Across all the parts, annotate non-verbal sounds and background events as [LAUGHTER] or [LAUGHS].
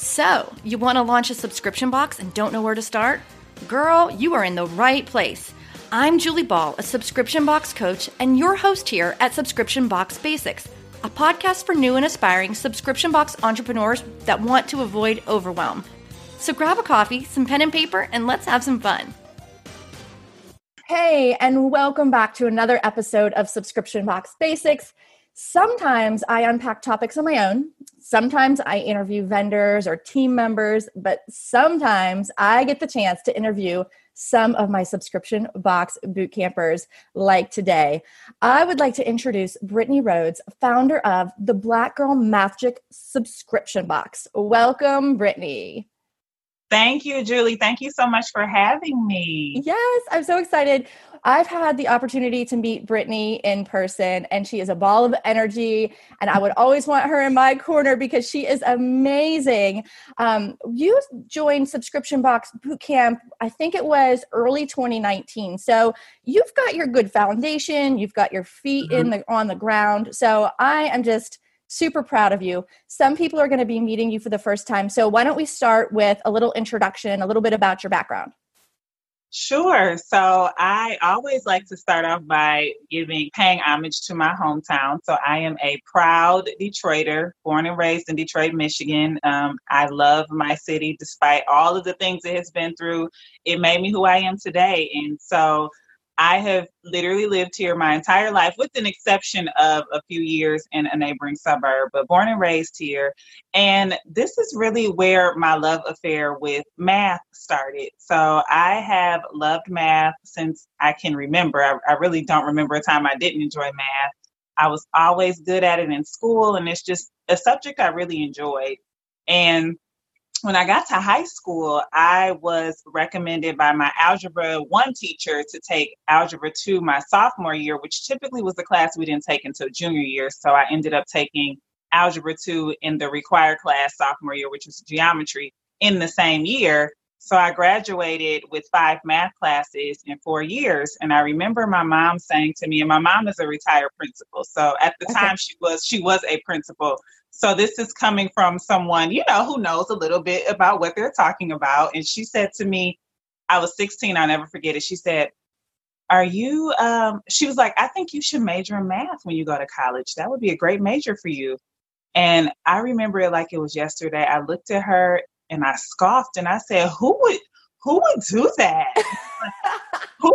So, you want to launch a subscription box and don't know where to start? Girl, you are in the right place. I'm Julie Ball, a subscription box coach, and your host here at Subscription Box Basics, a podcast for new and aspiring subscription box entrepreneurs that want to avoid overwhelm. So grab a coffee, some pen and paper, and let's have some fun. Hey, and welcome back to another episode of Subscription Box Basics. Sometimes I unpack topics on my own. Sometimes I interview vendors or team members, but sometimes I get the chance to interview some of my subscription box boot campers like today. I would like to introduce Brittany Rhodes, founder of the Black Girl MATHgic subscription box. Welcome, Brittany. Thank you, Julie. Thank you so much for having me. Yes, I'm so excited. I've had the opportunity to meet Brittany in person, and she is a ball of energy. And I would always want her in my corner because she is amazing. Um, you joined Subscription Box Bootcamp, I think it was early 2019. So you've got your good foundation, you've got your feet mm-hmm. in the on the ground. So I am just super proud of you. Some people are going to be meeting you for the first time. So why don't we start with a little introduction, a little bit about your background? Sure. So I always like to start off by giving paying homage to my hometown. So I am a proud Detroiter, born and raised in Detroit, Michigan. Um, I love my city despite all of the things it has been through. It made me who I am today. And so I have literally lived here my entire life, with an exception of a few years in a neighboring suburb, but born and raised here. And this is really where my love affair with math started. So I have loved math since I can remember. I, I really don't remember a time I didn't enjoy math. I was always good at it in school, and it's just a subject I really enjoyed. And when I got to high school, I was recommended by my Algebra 1 teacher to take Algebra 2 my sophomore year, which typically was the class we didn't take until junior year. So I ended up taking Algebra 2 in the required class sophomore year, which was geometry, in the same year. So I graduated with five math classes in four years. And I remember my mom saying to me, and my mom is a retired principal. So at the time she was she was a principal. So this is coming from someone, you know, who knows a little bit about what they're talking about. And she said to me, I was 16, I'll never forget it. She said, Are you, um, she was like, I think you should major in math when you go to college. That would be a great major for you. And I remember it like it was yesterday. I looked at her and I scoffed and I said, Who would, who would do that? [LAUGHS] who,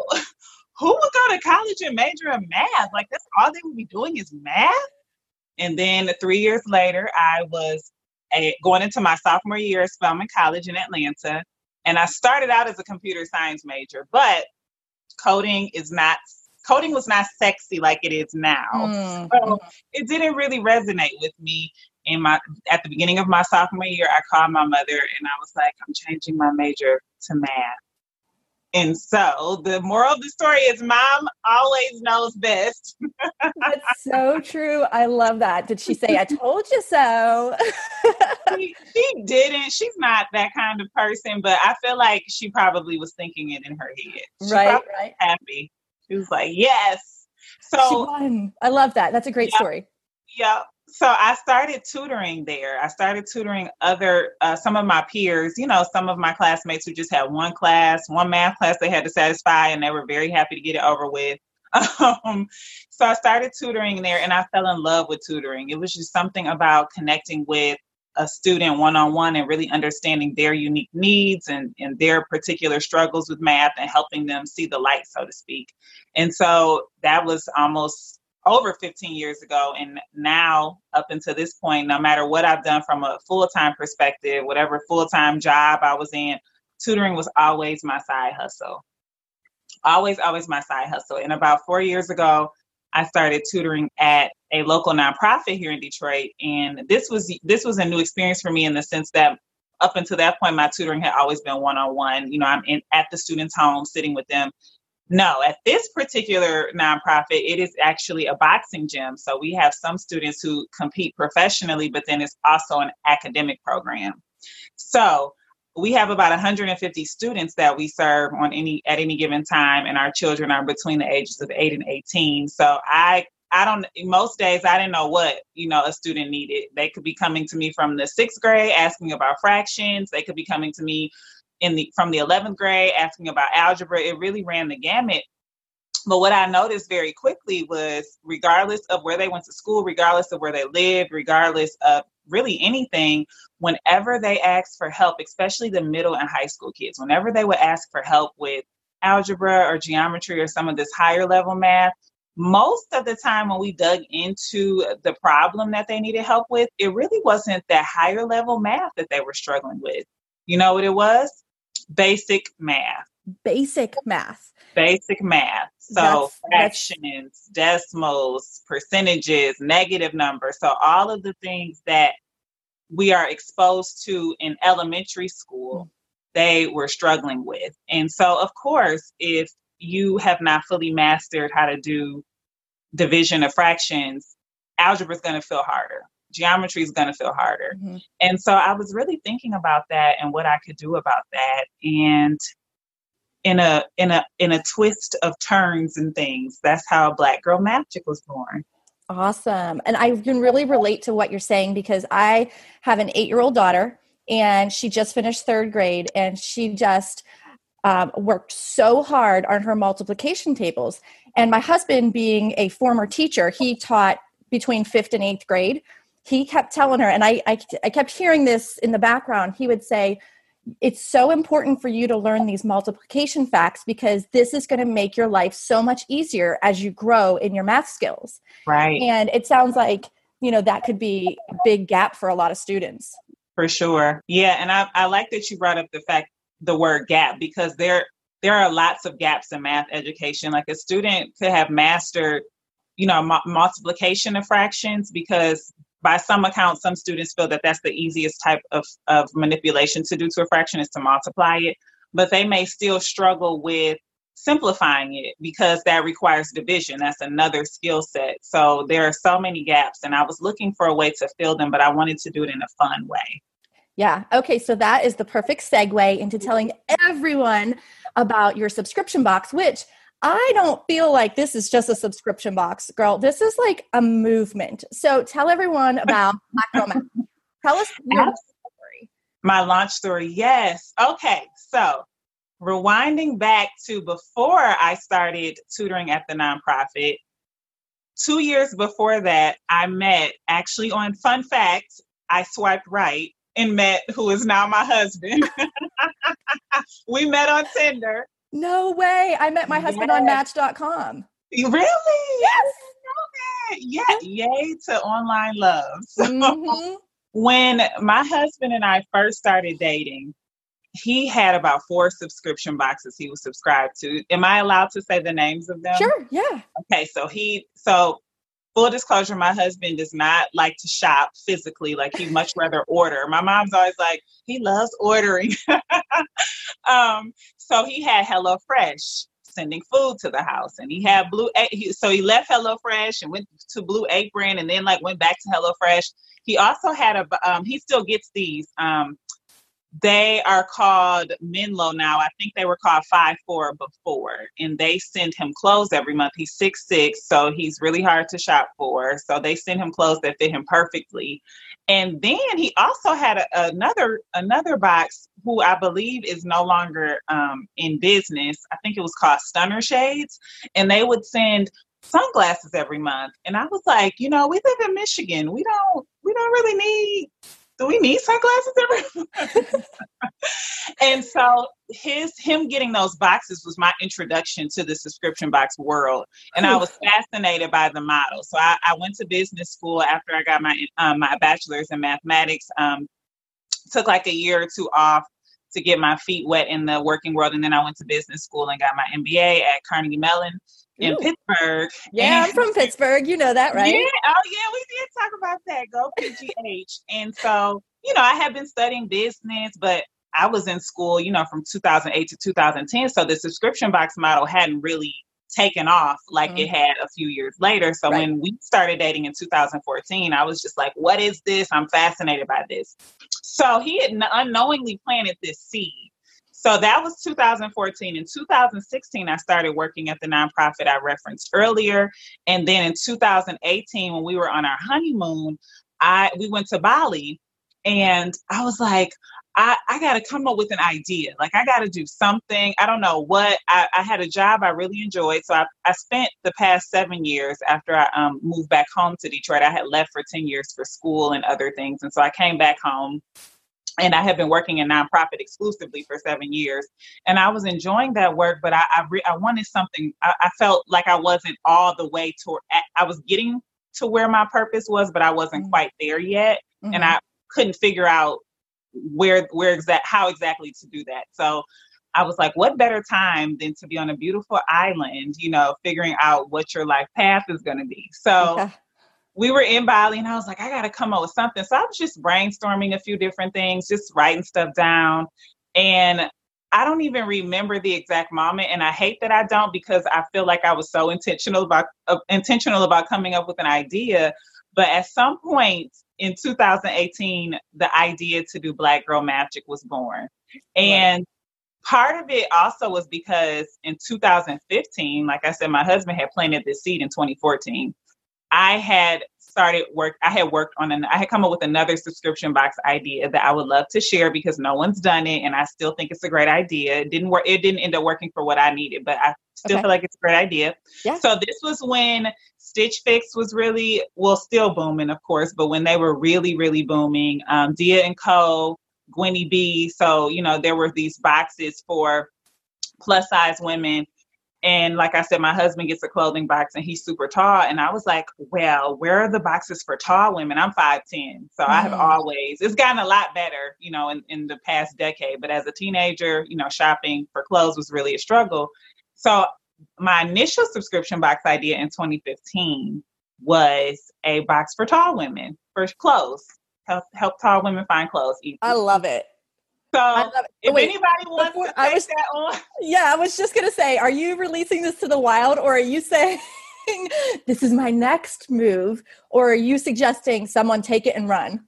who would go to college and major in math? Like that's all they would be doing is math? And then three years later, I was a, going into my sophomore year at Spelman College in Atlanta. And I started out as a computer science major, but coding is not coding was not sexy like it is now. Mm-hmm. So it didn't really resonate with me. In my at the beginning of my sophomore year, I called my mother and I was like, I'm changing my major to math. And so the moral of the story is mom always knows best. [LAUGHS] That's so true. I love that. Did she say, I told you so? [LAUGHS] she, she, didn't. She's not that kind of person, but I feel like she probably was thinking it in her head. She right, right. Happy. She was like, yes. So I love that. That's a great yeah, story. Yeah so I started tutoring there. I started tutoring other uh, some of my peers. You know, some of my classmates who just had one class, one math class they had to satisfy, and they were very happy to get it over with. [LAUGHS] Um, so I started tutoring there, and I fell in love with tutoring. It was just something about connecting with a student one on one and really understanding their unique needs and, and their particular struggles with math and helping them see the light, so to speak. And so that was almost over 15 years ago. And now, up until this point, no matter what I've done from a full time perspective, whatever full time job I was in, tutoring was always my side hustle. Always, always my side hustle. And about four years ago, I started tutoring at a local nonprofit here in Detroit, and this was this was a new experience for me in the sense that up until that point, my tutoring had always been one on one. You know, I'm in at the student's home, sitting with them, no, at this particular nonprofit, it is actually a boxing gym. So we have some students who compete professionally, but then it's also an academic program. So we have about 150 students that we serve on any at any given time, and our children are between the ages of eight and 18. So I I don't most days I didn't know what, you know, a student needed. They could be coming to me from the 6th grade asking about fractions. They could be coming to me in the from the 11th grade asking about algebra. It really ran the gamut. But what I noticed very quickly was regardless of where they went to school, regardless of where they lived, regardless of really anything, whenever they asked for help, especially the middle and high school kids, whenever they would ask for help with algebra or geometry or some of this higher level math, most of the time when we dug into the problem that they needed help with, it really wasn't that higher level math that they were struggling with. You know what it was? Basic math. Basic math. Basic math. So that's, fractions, that's... decimals, percentages, negative numbers. So all of the things that we are exposed to in elementary school, they were struggling with. And so, of course, if you have not fully mastered how to do division of fractions, algebra is going to feel harder. Geometry is going to feel harder. Mm-hmm. And so I was really thinking about that and what I could do about that. And in a in a in a twist of turns and things, that's how Black Girl MATHgic was born. Awesome. And I can really relate to what you're saying because I have an eight year old daughter and she just finished third grade and she just um, worked so hard on her multiplication tables. And my husband, being a former teacher, he taught between fifth and eighth grade. He kept telling her, and I, I, I kept hearing this in the background. He would say, it's so important for you to learn these multiplication facts because this is going to make your life so much easier as you grow in your math skills. Right. And it sounds like, you know, that could be a big gap for a lot of students. For sure. Yeah. And I, I like that you brought up the fact, the word gap, because there, there are lots of gaps in math education. Like a student could have mastered, you know, m- multiplication of fractions because by some accounts, some students feel that that's the easiest type of, of manipulation to do to a fraction is to multiply it. But they may still struggle with simplifying it because that requires division. That's another skill set. So there are so many gaps, and I was looking for a way to fill them, but I wanted to do it in a fun way. Yeah. Okay. So that is the perfect segue into telling everyone about your subscription box, which I don't feel like this is just a subscription box, girl. This is like a movement. So tell everyone [LAUGHS] about Black Girl MATHgic. Tell us your story. My launch story. Yes. Okay. So rewinding back to before I started tutoring at the nonprofit, two years before that, I met actually on Fun Fact, I swiped right and met who is now my husband. [LAUGHS] we met on Tinder. No way. I met my husband yes. on match.com. Really? Yes. Yeah. Yay to online love. [LAUGHS] So mm-hmm. when my husband and I first started dating, he had about four subscription boxes he was subscribed to. Am I allowed to say the names of them? Sure, yeah. Okay, so he so full disclosure, my husband does not like to shop physically. Like he much rather order. My mom's always like, he loves ordering. [LAUGHS] um, so he had HelloFresh sending food to the house, and he had Blue. So he left HelloFresh and went to Blue Apron, and then like went back to HelloFresh. He also had a. Um, he still gets these. Um, they are called Menlo now. I think they were called Five Four before, and they send him clothes every month. He's six six, so he's really hard to shop for. So they send him clothes that fit him perfectly. And then he also had a, another another box who I believe is no longer um, in business. I think it was called Stunner Shades, and they would send sunglasses every month. And I was like, you know, we live in Michigan. We don't we don't really need do we need sunglasses every [LAUGHS] and so his him getting those boxes was my introduction to the subscription box world. And i was fascinated by the model. So i, I went to business school after i got my um, my bachelor's in mathematics um, took like a year or two off to get my feet wet in the working world. And then i went to business school and got my mba at carnegie mellon in Ooh. Pittsburgh. Yeah, and, I'm from Pittsburgh. You know that, [LAUGHS] right? Yeah. Oh, yeah. We did talk about that. Go PGH. and so, you know, I had been studying business, but I was in school, you know, from 2008 to 2010. So the subscription box model hadn't really taken off like mm-hmm. it had a few years later. So right. when we started dating in 2014, I was just like, what is this? I'm fascinated by this. So he had unknowingly planted this seed So that was 2014. In 2016, I started working at the nonprofit I referenced earlier. And then in 2018, when we were on our honeymoon, I we went to Bali and I was like, I, I got to come up with an idea. Like, I got to do something. I don't know what. I, I, had a job I really enjoyed. So I, I spent the past seven years after I um, moved back home to Detroit. I had left for 10 years for school and other things. And so I came back home and I have been working in nonprofit exclusively for seven years, and I was enjoying that work. But I I, re- I wanted something. I, I, felt like I wasn't all the way to. I was getting to where my purpose was, but I wasn't mm-hmm. quite there yet, mm-hmm. and I couldn't figure out where where exact how exactly to do that. So I was like, what better time than to be on a beautiful island, you know, figuring out what your life path is going to be. So. Yeah we were in Bali and I was like, I got to come up with something. So I was just brainstorming a few different things, just writing stuff down. And I don't even remember the exact moment. And I hate that I don't because I feel like I was so intentional about uh, intentional about coming up with an idea. But at some point in 2018, the idea to do Black Girl MATHgic was born. And part of it also was because in 2015, like I said, my husband had planted this seed in 2014. I had started work I had worked on an I had come up with another subscription box idea that I would love to share because no one's done it and I still think it's a great idea. It didn't work it didn't end up working for what I needed, but I still okay. feel like it's a great idea. Yeah. So this was when Stitch Fix was really well still booming, of course, but when they were really, really booming, um, Dia and Co, Gwynnie Bee. So, you know, there were these boxes for plus size women and like I said, my husband gets a clothing box and he's super tall. And I was like, well, where are the boxes for tall women? I'm 5'10. So mm. I have mm. always, it's gotten a lot better, you know, in, in the past decade. But as a teenager, you know, shopping for clothes was really a struggle. So my initial subscription box idea in 2015 was a box for tall women for clothes, help, help tall women find clothes. I love it. So if Wait, anybody wants to I was, that on. Yeah, I was just gonna say, are you releasing this to the wild or are you saying [LAUGHS] this is my next move? Or are you suggesting someone take it and run?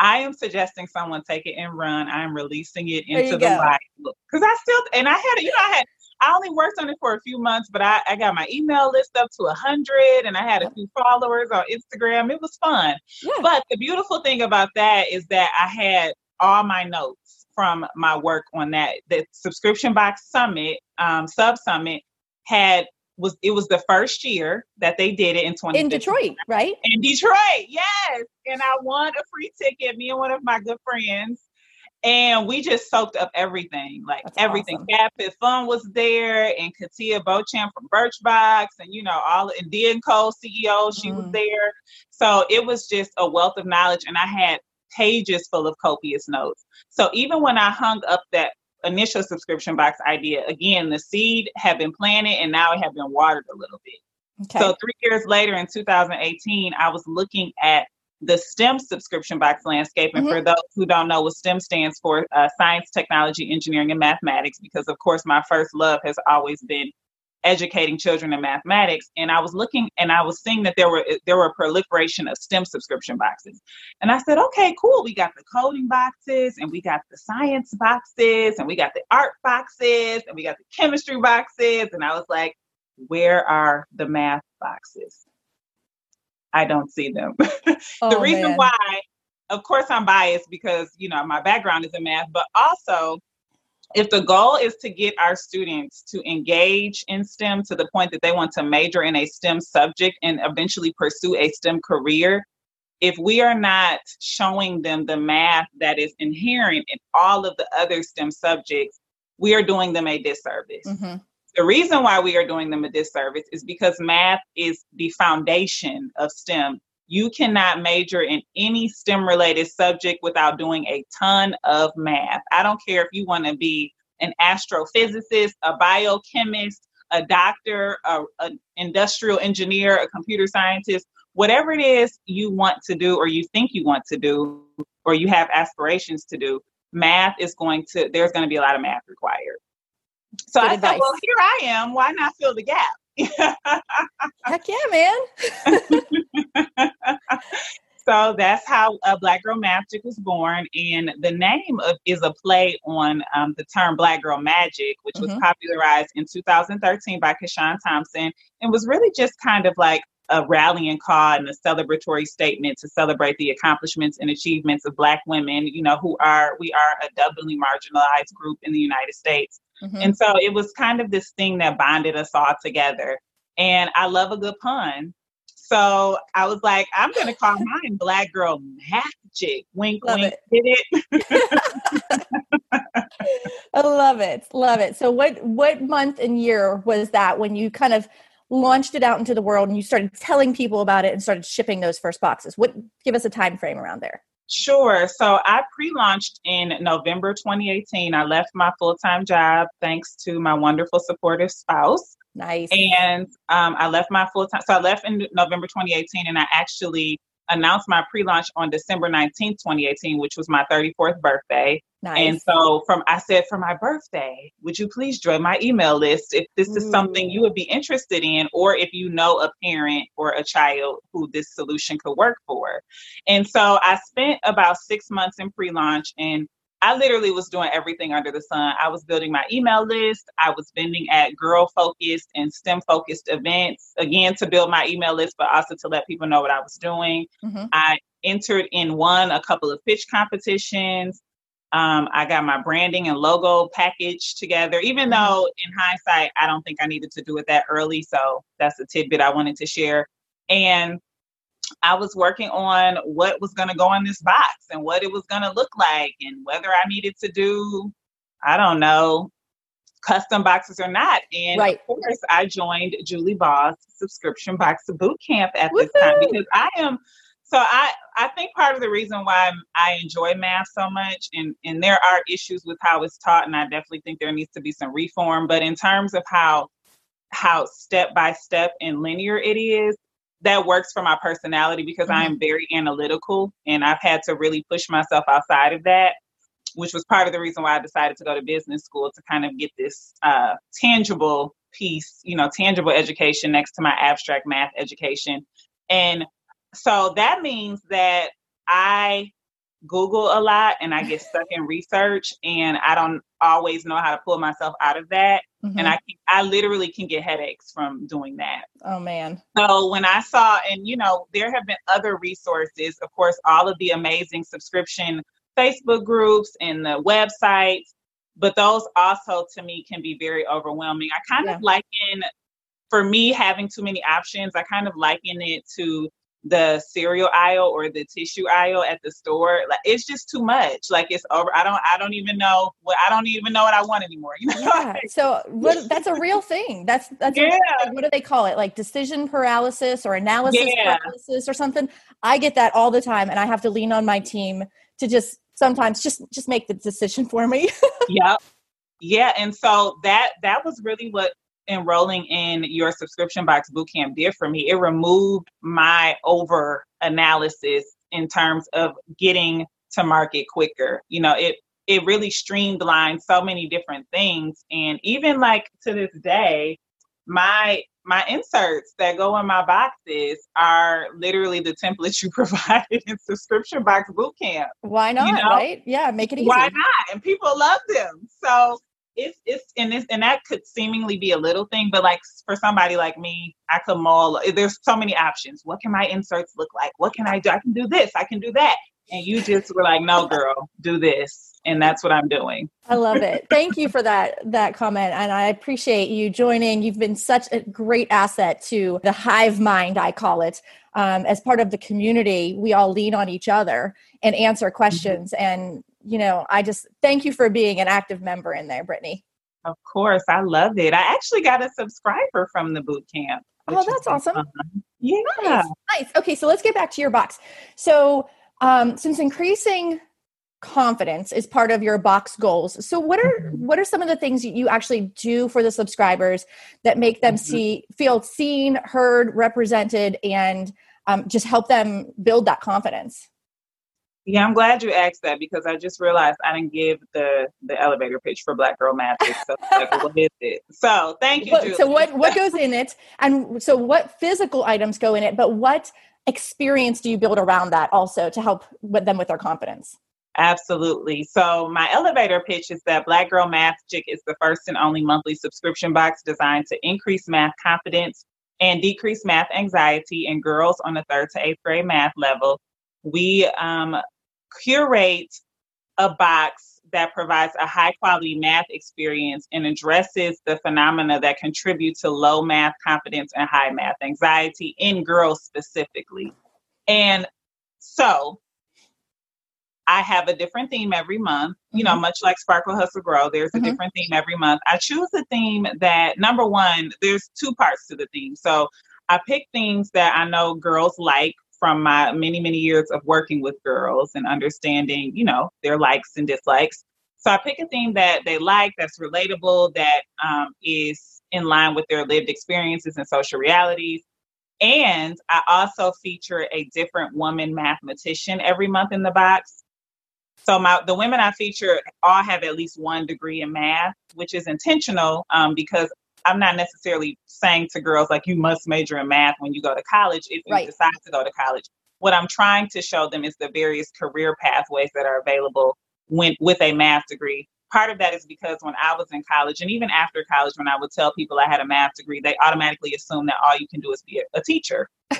I am suggesting someone take it and run. I am releasing it into the wild. Because I still and I had you know, I had I only worked on it for a few months, but I, I got my email list up to a hundred and I had a few followers on Instagram. It was fun. Yeah. But the beautiful thing about that is that I had all my notes from my work on that. The subscription box summit, um, sub summit, had was it was the first year that they did it in 20 in Detroit, right? In Detroit, yes. And I won a free ticket. Me and one of my good friends, and we just soaked up everything, like That's everything. Awesome. Fit Fun was there, and Katia Beauchamp from Birchbox, and you know all and Dean Cole CEO, she mm. was there. So it was just a wealth of knowledge, and I had pages full of copious notes. So even when I hung up that initial subscription box idea, again, the seed had been planted and now it had been watered a little bit. Okay. So three years later in 2018, I was looking at the STEM subscription box landscape. And mm-hmm. for those who don't know what STEM stands for, uh, science, technology, engineering, and mathematics, because of course my first love has always been educating children in mathematics and i was looking and i was seeing that there were there were a proliferation of stem subscription boxes. And i said okay cool we got the coding boxes and we got the science boxes and we got the art boxes and we got the chemistry boxes. And i was like where are the math boxes? I don't see them. [LAUGHS] Oh, the reason man. why of course i'm biased because you know my background is in math but also if the goal is to get our students to engage in STEM to the point that they want to major in a STEM subject and eventually pursue a STEM career, if we are not showing them the math that is inherent in all of the other STEM subjects, we are doing them a disservice. Mm-hmm. The reason why we are doing them a disservice is because math is the foundation of STEM you cannot major in any STEM related subject without doing a ton of math. I don't care if you want to be an astrophysicist, a biochemist, a doctor, an industrial engineer, a computer scientist, whatever it is you want to do or you think you want to do or you have aspirations to do, math is going to, there's going to be a lot of math required. So Good I advice. thought, well, here I am. Why not fill the gap? [LAUGHS] Heck yeah, man. [LAUGHS] [LAUGHS] So that's how uh, Black Girl MATHgic was born, and the name of, is a play on um, the term Black Girl Magic, which mm-hmm. was popularized in 2013 by CaShawn Thompson, and was really just kind of like a rallying call and a celebratory statement to celebrate the accomplishments and achievements of Black women. You know, who are we are a doubly marginalized group in the United States, mm-hmm. and so it was kind of this thing that bonded us all together. And I love a good pun. So I was like, I'm going to call mine Black Girl MATHgic. Wink, love wink. It. it? [LAUGHS] I love it. Love it. So what what month and year was that when you kind of launched it out into the world and you started telling people about it and started shipping those first boxes? What give us a time frame around there? Sure. So I pre launched in November 2018. I left my full time job thanks to my wonderful supportive spouse. Nice. And um, I left my full time. So I left in November 2018, and I actually announced my pre-launch on December 19th, 2018, which was my 34th birthday. Nice. And so from I said for my birthday, would you please join my email list if this is something you would be interested in or if you know a parent or a child who this solution could work for. And so I spent about 6 months in pre-launch and I literally was doing everything under the sun. I was building my email list. I was vending at girl focused and STEM focused events, again, to build my email list, but also to let people know what I was doing. Mm-hmm. I entered in one a couple of pitch competitions. Um, I got my branding and logo package together, even mm-hmm. though in hindsight, I don't think I needed to do it that early. So that's a tidbit I wanted to share. And I was working on what was going to go in this box and what it was going to look like and whether I needed to do, I don't know, custom boxes or not. And right. of course, I joined Julie Ball's subscription box to boot camp at Woo-hoo! this time because I am. So I, I think part of the reason why I enjoy math so much, and, and there are issues with how it's taught, and I definitely think there needs to be some reform. But in terms of how how step by step and linear it is, that works for my personality because mm-hmm. I am very analytical and I've had to really push myself outside of that, which was part of the reason why I decided to go to business school to kind of get this uh, tangible piece, you know, tangible education next to my abstract math education. And so that means that I Google a lot and I get stuck in research and I don't always know how to pull myself out of that. Mm-hmm. And I can, I literally can get headaches from doing that. Oh man. So when I saw and you know there have been other resources, of course all of the amazing subscription Facebook groups and the websites, but those also to me can be very overwhelming. I kind yeah. of liken for me having too many options, I kind of liken it to the cereal aisle or the tissue aisle at the store like it's just too much like it's over i don't i don't even know what i don't even know what i want anymore you know [LAUGHS] yeah. so what that's a real thing that's that's yeah. What do they call it like decision paralysis or analysis yeah. paralysis or something i get that all the time and i have to lean on my team to just sometimes just just make the decision for me [LAUGHS] yeah yeah and so that that was really what enrolling in your subscription box bootcamp did for me. It removed my over analysis in terms of getting to market quicker. You know, it it really streamlined so many different things. And even like to this day, my my inserts that go in my boxes are literally the templates you [LAUGHS] provided in subscription box bootcamp. Why not? You know? Right? Yeah, make it easy. Why not? And people love them. So it's it's and this and that could seemingly be a little thing, but like for somebody like me, I could mull. There's so many options. What can my inserts look like? What can I do? I can do this. I can do that. And you just were like, no, girl, do this, and that's what I'm doing. I love it. Thank you for that that comment, and I appreciate you joining. You've been such a great asset to the hive mind, I call it. Um, as part of the community, we all lean on each other and answer mm-hmm. questions, mm-hmm. and you know, I just thank you for being an active member in there, Brittany. Of course, I love it. I actually got a subscriber from the boot camp. Oh, that's awesome. Fun. Yeah. Nice. nice. Okay, so let's get back to your box. So, um, since increasing confidence is part of your box goals so what are mm-hmm. what are some of the things you actually do for the subscribers that make them mm-hmm. see feel seen heard represented and um, just help them build that confidence yeah, I'm glad you asked that because I just realized I didn't give the the elevator pitch for Black Girl MATHgic. So like, what is it? So thank you. so what what goes in it, and so what physical items go in it, but what experience do you build around that also to help with them with their confidence? Absolutely. So, my elevator pitch is that Black Girl MATHgic is the first and only monthly subscription box designed to increase math confidence and decrease math anxiety in girls on the third to eighth grade math level. We um, curate a box that provides a high quality math experience and addresses the phenomena that contribute to low math confidence and high math anxiety in girls specifically. And so I have a different theme every month. You know, mm-hmm. much like Sparkle Hustle Grow, there's a mm-hmm. different theme every month. I choose a theme that, number one, there's two parts to the theme. So I pick themes that I know girls like from my many, many years of working with girls and understanding, you know, their likes and dislikes. So I pick a theme that they like, that's relatable, that um, is in line with their lived experiences and social realities. And I also feature a different woman mathematician every month in the box. So my the women I feature all have at least one degree in math, which is intentional um, because I'm not necessarily saying to girls like you must major in math when you go to college if you right. decide to go to college. What I'm trying to show them is the various career pathways that are available when with a math degree. Part of that is because when I was in college and even after college, when I would tell people I had a math degree, they automatically assume that all you can do is be a, a teacher. [LAUGHS]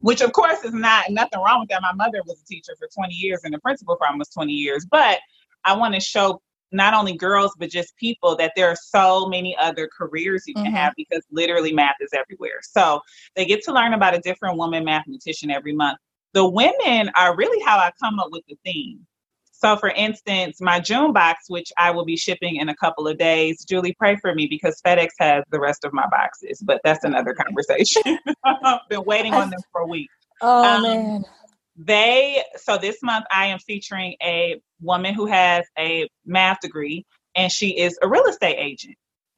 which of course is not nothing wrong with that. My mother was a teacher for 20 years and the principal for almost 20 years. But I want to show not only girls but just people that there are so many other careers you can mm-hmm. have because literally math is everywhere. So they get to learn about a different woman mathematician every month. The women are really how I come up with the theme. So, for instance, my June box, which I will be shipping in a couple of days, Julie, pray for me because FedEx has the rest of my boxes, but that's another conversation. [LAUGHS] I've been waiting on them for a week. Oh, um, man. They, so this month I am featuring a woman who has a math degree and she is a real estate agent.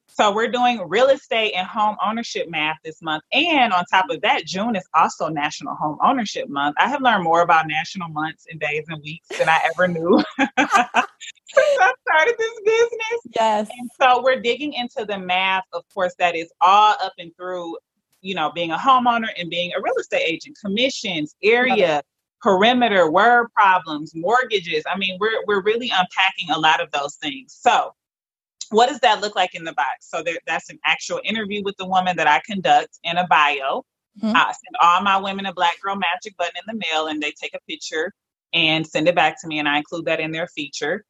So we're doing real estate and home ownership math this month. And on top of that, June is also National Home Ownership Month. I have learned more about national months and days and weeks than I ever knew [LAUGHS] since I started this business. Yes. And so we're digging into the math, of course, that is all up and through, you know, being a homeowner and being a real estate agent, commissions, area, perimeter, word problems, mortgages. I mean, we're we're really unpacking a lot of those things. So what does that look like in the box? So there, that's an actual interview with the woman that I conduct in a bio. Mm-hmm. I send all my women a Black Girl MATHgic button in the mail, and they take a picture and send it back to me, and I include that in their feature.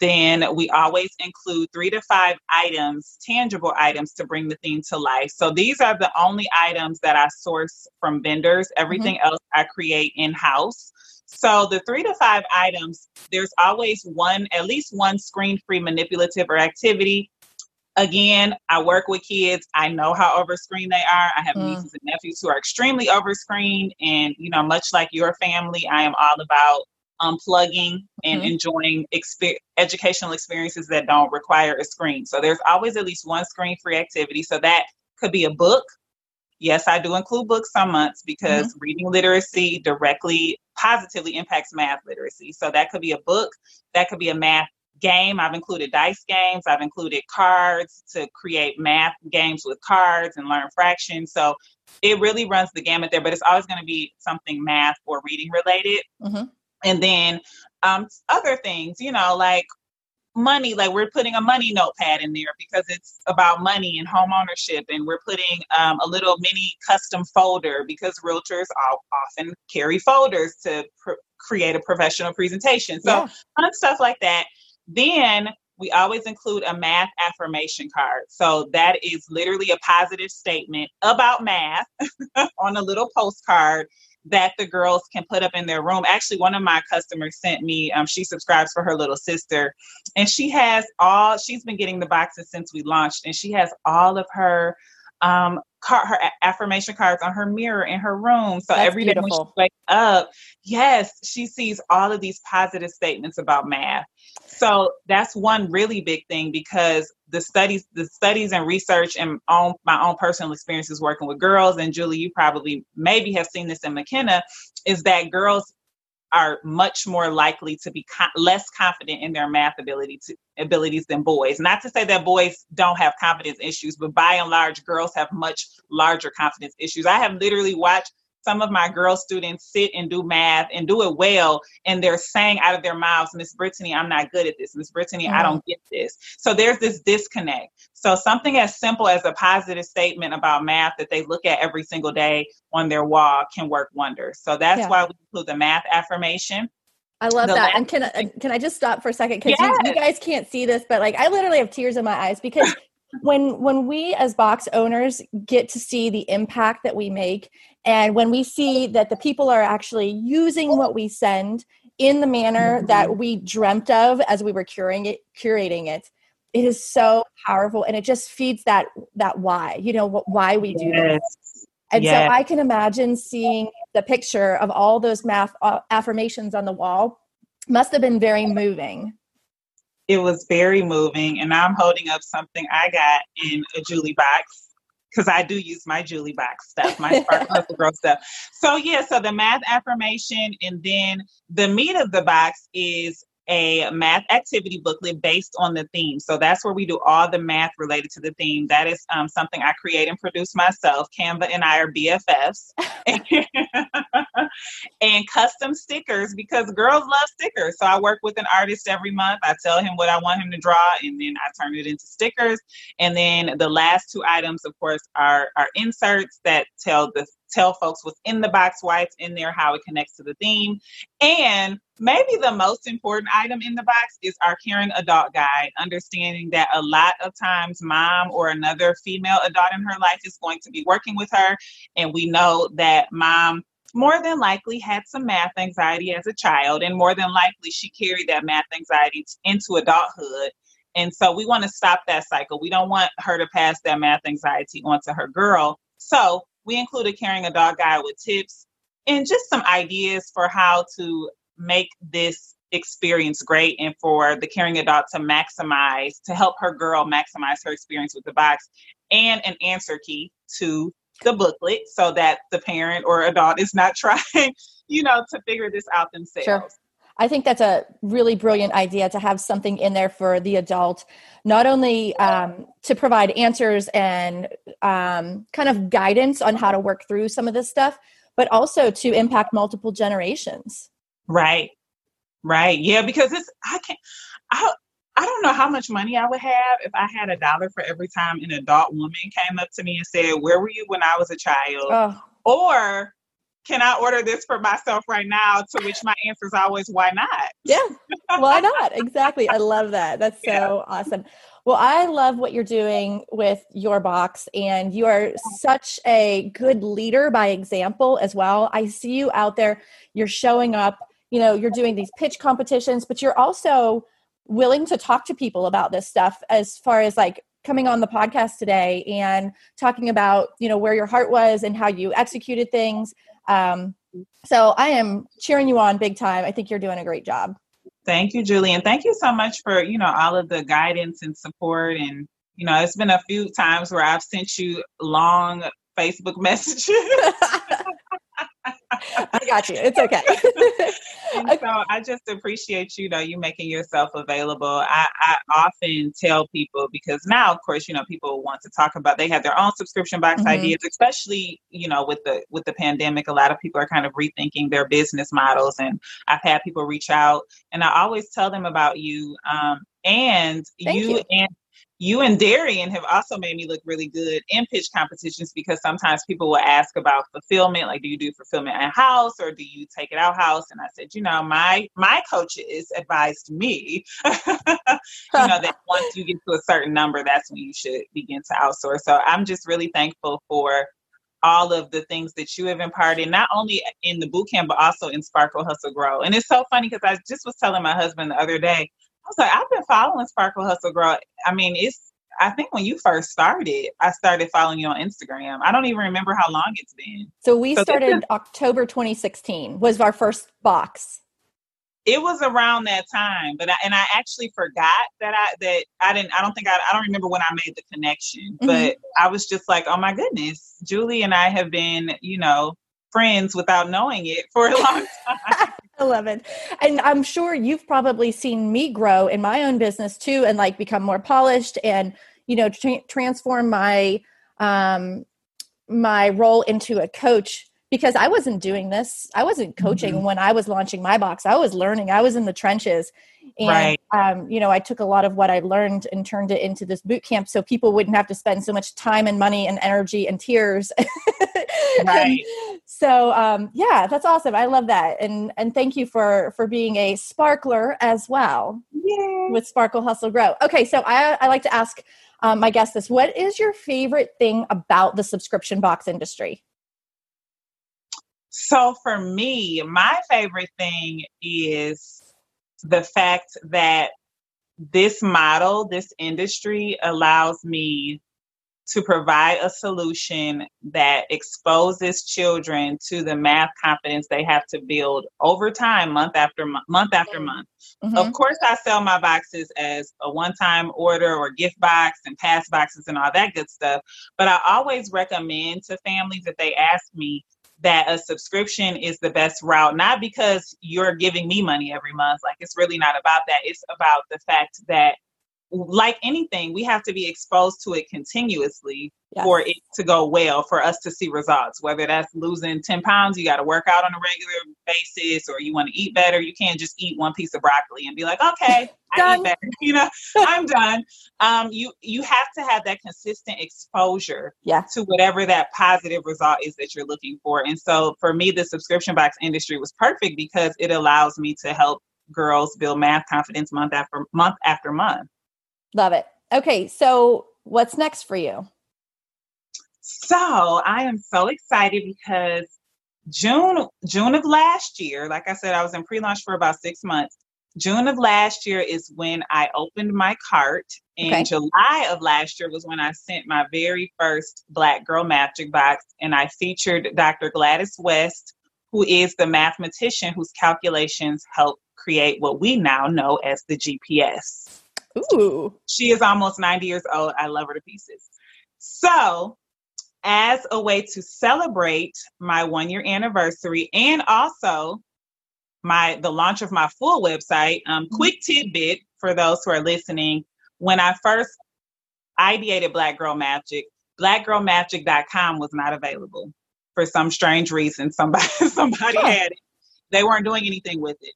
Then we always include three to five items, tangible items to bring the theme to life. So these are the only items that I source from vendors. Everything mm-hmm. else I create in house. So the three to five items, there's always one, at least one screen free manipulative or activity. Again, I work with kids. I know how overscreened they are. I have mm. nieces and nephews who are extremely overscreened. And, you know, much like your family, I am all about unplugging and mm-hmm. enjoying exper- educational experiences that don't require a screen. So there's always at least one screen free activity. So that could be a book, yes, I do include books some months because mm-hmm. reading literacy directly positively impacts math literacy. So that could be a book, that could be a math game. I've included dice games, I've included cards to create math games with cards and learn fractions. So it really runs the gamut there, but it's always going to be something math or reading related. Mm-hmm. And then um, other things, you know, like money like we're putting a money notepad in there because it's about money and home ownership and we're putting um, a little mini custom folder because realtors often carry folders to pr- create a professional presentation so yeah. fun stuff like that then we always include a math affirmation card. So that is literally a positive statement about math [LAUGHS] on a little postcard that the girls can put up in their room. Actually, one of my customers sent me, um, she subscribes for her little sister, and she has all, she's been getting the boxes since we launched, and she has all of her um car, her affirmation cards on her mirror in her room. So That's every day beautiful. when she wakes up, yes, she sees all of these positive statements about math. So that's one really big thing because the studies, the studies and research and my own personal experiences working with girls, and Julie, you probably maybe have seen this in McKenna, is that girls are much more likely to be co- less confident in their math ability to, abilities than boys. Not to say that boys don't have confidence issues, but by and large, girls have much larger confidence issues. I have literally watched some of my girl students sit and do math and do it well, and they're saying out of their mouths, Miss Brittany, I'm not good at this. Miss Brittany, mm-hmm. I don't get this. So there's this disconnect. So something as simple as a positive statement about math that they look at every single day on their wall can work wonders. So that's yeah. why we include the math affirmation. I love the that. And can I, can I just stop for a second? Because yes. you, you guys can't see this, but like I literally have tears in my eyes because [LAUGHS] when when we as box owners get to see the impact that we make and when we see that the people are actually using what we send in the manner that we dreamt of as we were curing it curating it it is so powerful and it just feeds that that why you know why we do yes. this and yes. so i can imagine seeing the picture of all those math uh, affirmations on the wall must have been very moving it was very moving. And I'm holding up something I got in a Julie box because I do use my Julie box stuff, my Sparkle [LAUGHS] Girl stuff. So yeah, so the math affirmation, and then the meat of the box is a math activity booklet based on the theme. So that's where we do all the math related to the theme. That is um, something I create and produce myself. Canva and I are BFFs. [LAUGHS] [LAUGHS] [LAUGHS] and custom stickers because girls love stickers. So I work with an artist every month. I tell him what I want him to draw and then I turn it into stickers. And then the last two items, of course, are, are inserts that tell the tell folks what's in the box, why it's in there, how it connects to the theme. And maybe the most important item in the box is our caring adult guide, understanding that a lot of times mom or another female adult in her life is going to be working with her. And we know that mom more than likely had some math anxiety as a child, and more than likely she carried that math anxiety into adulthood. And so we want to stop that cycle. We don't want her to pass that math anxiety onto her girl. So we included caring adult Guide with tips and just some ideas for how to make this experience great and for the caring adult to maximize, to help her girl maximize her experience with the box, and an answer key to the booklet so that the parent or adult is not [LAUGHS] trying, you know, to figure this out themselves. Sure. I think that's a really brilliant idea to have something in there for the adult, not only um, to provide answers and um, kind of guidance on how to work through some of this stuff, but also to impact multiple generations. Right, right, yeah. Because it's I can't. I I don't know how much money I would have if I had a dollar for every time an adult woman came up to me and said, "Where were you when I was a child?" Oh. Or can I order this for myself right now? To which my answer is always, why not? Yeah, why not? [LAUGHS] exactly. I love that. That's so yeah. awesome. Well, I love what you're doing with your box, and you are such a good leader by example as well. I see you out there, you're showing up, you know, you're doing these pitch competitions, but you're also willing to talk to people about this stuff as far as like coming on the podcast today and talking about you know where your heart was and how you executed things um, so I am cheering you on big time. I think you're doing a great job. Thank you, Julie, thank you so much for you know all of the guidance and support. And you know, it's been a few times where I've sent you long Facebook [LAUGHS] messages. [LAUGHS] I got you. It's okay. [LAUGHS] so I just appreciate you know you making yourself available. I, I often tell people because now, of course, you know people want to talk about they have their own subscription box mm-hmm. ideas, especially you know with the with the pandemic. A lot of people are kind of rethinking their business models, and I've had people reach out, and I always tell them about you. Um, and you, you, and you and Darian have also made me look really good in pitch competitions because sometimes people will ask about fulfillment, like do you do fulfillment in house or do you take it out house? And I said, you know, my my coaches advised me, [LAUGHS] you know, that [LAUGHS] once you get to a certain number, that's when you should begin to outsource. So I'm just really thankful for all of the things that you have imparted, not only in the boot camp, but also in Sparkle Hustle Grow. And it's so funny because I just was telling my husband the other day, was like, I've been following Sparkle Hustle Grow. I mean, it's I think when you first started, I started following you on Instagram. I don't even remember how long it's been. So we so started is, October 2016 was our first box. It was around that time, but I, and I actually forgot that I that I didn't. I don't think I. I don't remember when I made the connection, mm-hmm. but I was just like, oh my goodness, Julie and I have been, you know, friends without knowing it for a long [LAUGHS] time. I love it. And I'm sure you've probably seen me grow in my own business too and like become more polished and, you know, tra- transform my um my role into a coach because I wasn't doing this. I wasn't coaching mm-hmm. when I was launching my box. I was learning. I was in the trenches. And, right. um, you know, I took a lot of what I learned and turned it into this boot camp so people wouldn't have to spend so much time and money and energy and tears. [LAUGHS] right. So, um, yeah, that's awesome. I love that. And, and thank you for, for being a sparkler as well Yay. with Sparkle Hustle Grow. Okay. So I, I like to ask um, my guest this, what is your favorite thing about the subscription box industry? So for me, my favorite thing is the fact that this model, this industry allows me to provide a solution that exposes children to the math confidence they have to build over time, month after month, month after mm-hmm. month. Mm-hmm. Of course, I sell my boxes as a one time order or gift box and pass boxes and all that good stuff. But I always recommend to families that they ask me that a subscription is the best route, not because you're giving me money every month. Like it's really not about that. It's about the fact that like anything, we have to be exposed to it continuously yes. for it to go well, for us to see results. Whether that's losing 10 pounds, you got to work out on a regular basis, or you want to eat better, you can't just eat one piece of broccoli and be like, okay, I eat better. [LAUGHS] You know, I'm done. Um, you you have to have that consistent exposure yeah. to whatever that positive result is that you're looking for. And so for me, the subscription box industry was perfect because it allows me to help girls build math confidence month after month after month. Love it. Okay, so what's next for you? So I am so excited because June June of last year, like I said, I was in pre-launch for about six months. June of last year is when I opened my cart. And okay. July of last year was when I sent my very first Black Girl MATHgic box. And I featured Dr. Gladys West, who is the mathematician whose calculations help create what we now know as the GPS. Ooh. She is almost 90 years old. I love her to pieces. So, as a way to celebrate my one year anniversary and also my the launch of my full website, um, mm-hmm. quick tidbit for those who are listening. When I first ideated Black Girl MATHgic, blackgirlmathgic.com was not available for some strange reason. Somebody [LAUGHS] somebody huh. had it. They weren't doing anything with it.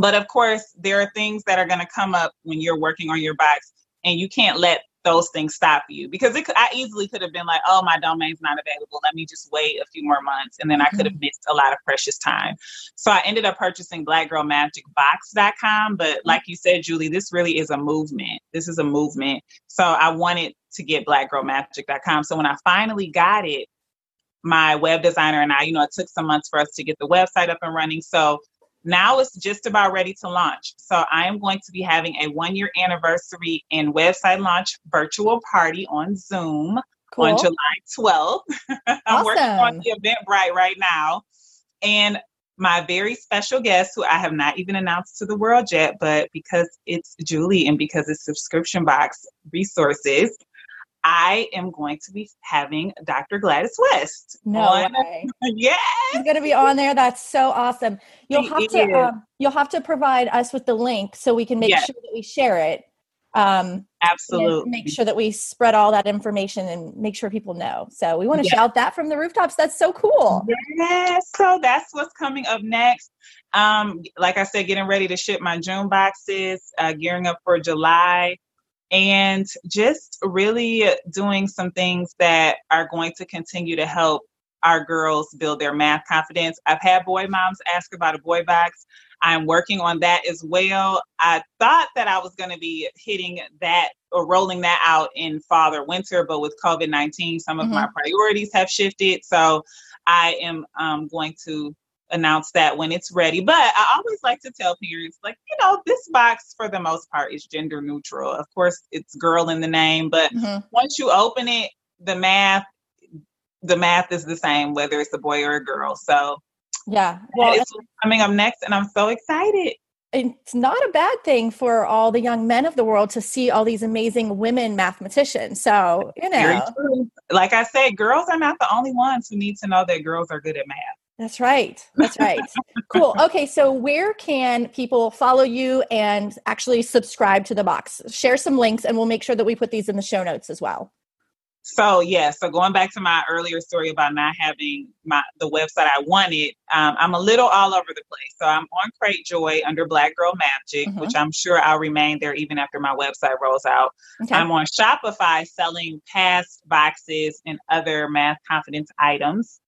But of course, there are things that are going to come up when you're working on your box, and you can't let those things stop you because it, I easily could have been like, oh, my domain's not available. Let me just wait a few more months. And then I could have mm-hmm. missed a lot of precious time. So I ended up purchasing blackgirlmathgicbox.com. But mm-hmm. like you said, Julie, this really is a movement. This is a movement. So I wanted to get blackgirlmathgic.com. So when I finally got it, my web designer and I, you know, it took some months for us to get the website up and running. So now it's just about ready to launch. So I am going to be having a one year anniversary and website launch virtual party on Zoom cool. on July 12th. [LAUGHS] I'm working on the Eventbrite right now. And my very special guest, who I have not even announced to the world yet, but because it's Julie and because it's subscription box resources, I am going to be having Dr. Gladys West. No on. way. [LAUGHS] yes. She's going to be on there. That's so awesome. You'll have to um, you'll have to provide us with the link so we can make yes. sure that we share it. Um, Absolutely. Make sure that we spread all that information and make sure people know. So we want to yes. shout that from the rooftops. That's so cool. Yes. So that's what's coming up next. Um, like I said, getting ready to ship my June boxes, uh, gearing up for July and just really doing some things that are going to continue to help our girls build their math confidence. I've had boy moms ask about a boy box. I'm working on that as well. I thought that I was going to be hitting that or rolling that out in father winter, but with COVID 19, some of mm-hmm. my priorities have shifted. So I am um, going to announce that when it's ready. But I always like to tell parents, like, you know, this box for the most part is gender neutral. Of course, it's girl in the name, but mm-hmm. once you open it, the math, the math is the same whether it's a boy or a girl. So yeah, well, it's coming up next, and I'm so excited. It's not a bad thing for all the young men of the world to see all these amazing women mathematicians. So, you know, like I said, girls are not the only ones who need to know that girls are good at math. That's right. That's right. cool. Okay, so where can people follow you and actually subscribe to the box? Share some links and we'll make sure that we put these in the show notes as well. So yeah, so going back to my earlier story about not having my the website I wanted, um, I'm a little all over the place. So I'm on Cratejoy under Black Girl MATHgic, mm-hmm. which I'm sure I'll remain there even after my website rolls out. Okay. I'm on Shopify selling past boxes and other math confidence items.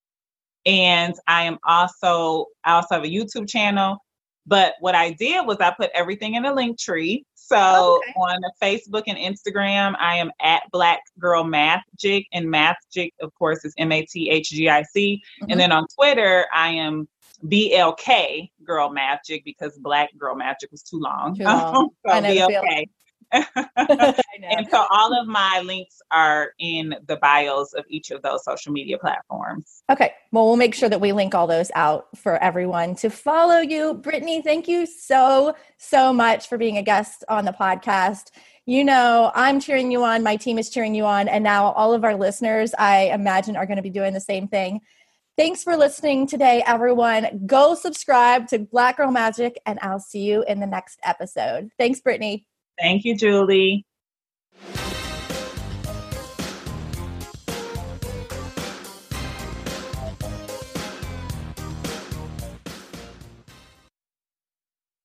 And I am also I also have a YouTube channel. But what I did was I put everything in a Linktree. So okay. on Facebook and Instagram, I am at Black Girl Math Jig, and Math Jig, of course, is M A T H G I C. Mm-hmm. And then on Twitter, I am BLK Girl MATHgic because Black Girl MATHgic was too long. Too long. [LAUGHS] so BLK. [LAUGHS] and so all of my links are in the bios of each of those social media platforms. Okay. Well, we'll make sure that we link all those out for everyone to follow you. Brittany, thank you so, so much for being a guest on the podcast. You know, I'm cheering you on, my team is cheering you on, and now all of our listeners, I imagine, are going to be doing the same thing. Thanks for listening today, everyone. Go subscribe to Black Girl MATHgic, and I'll see you in the next episode. Thanks, Brittany. Thank you, Julie.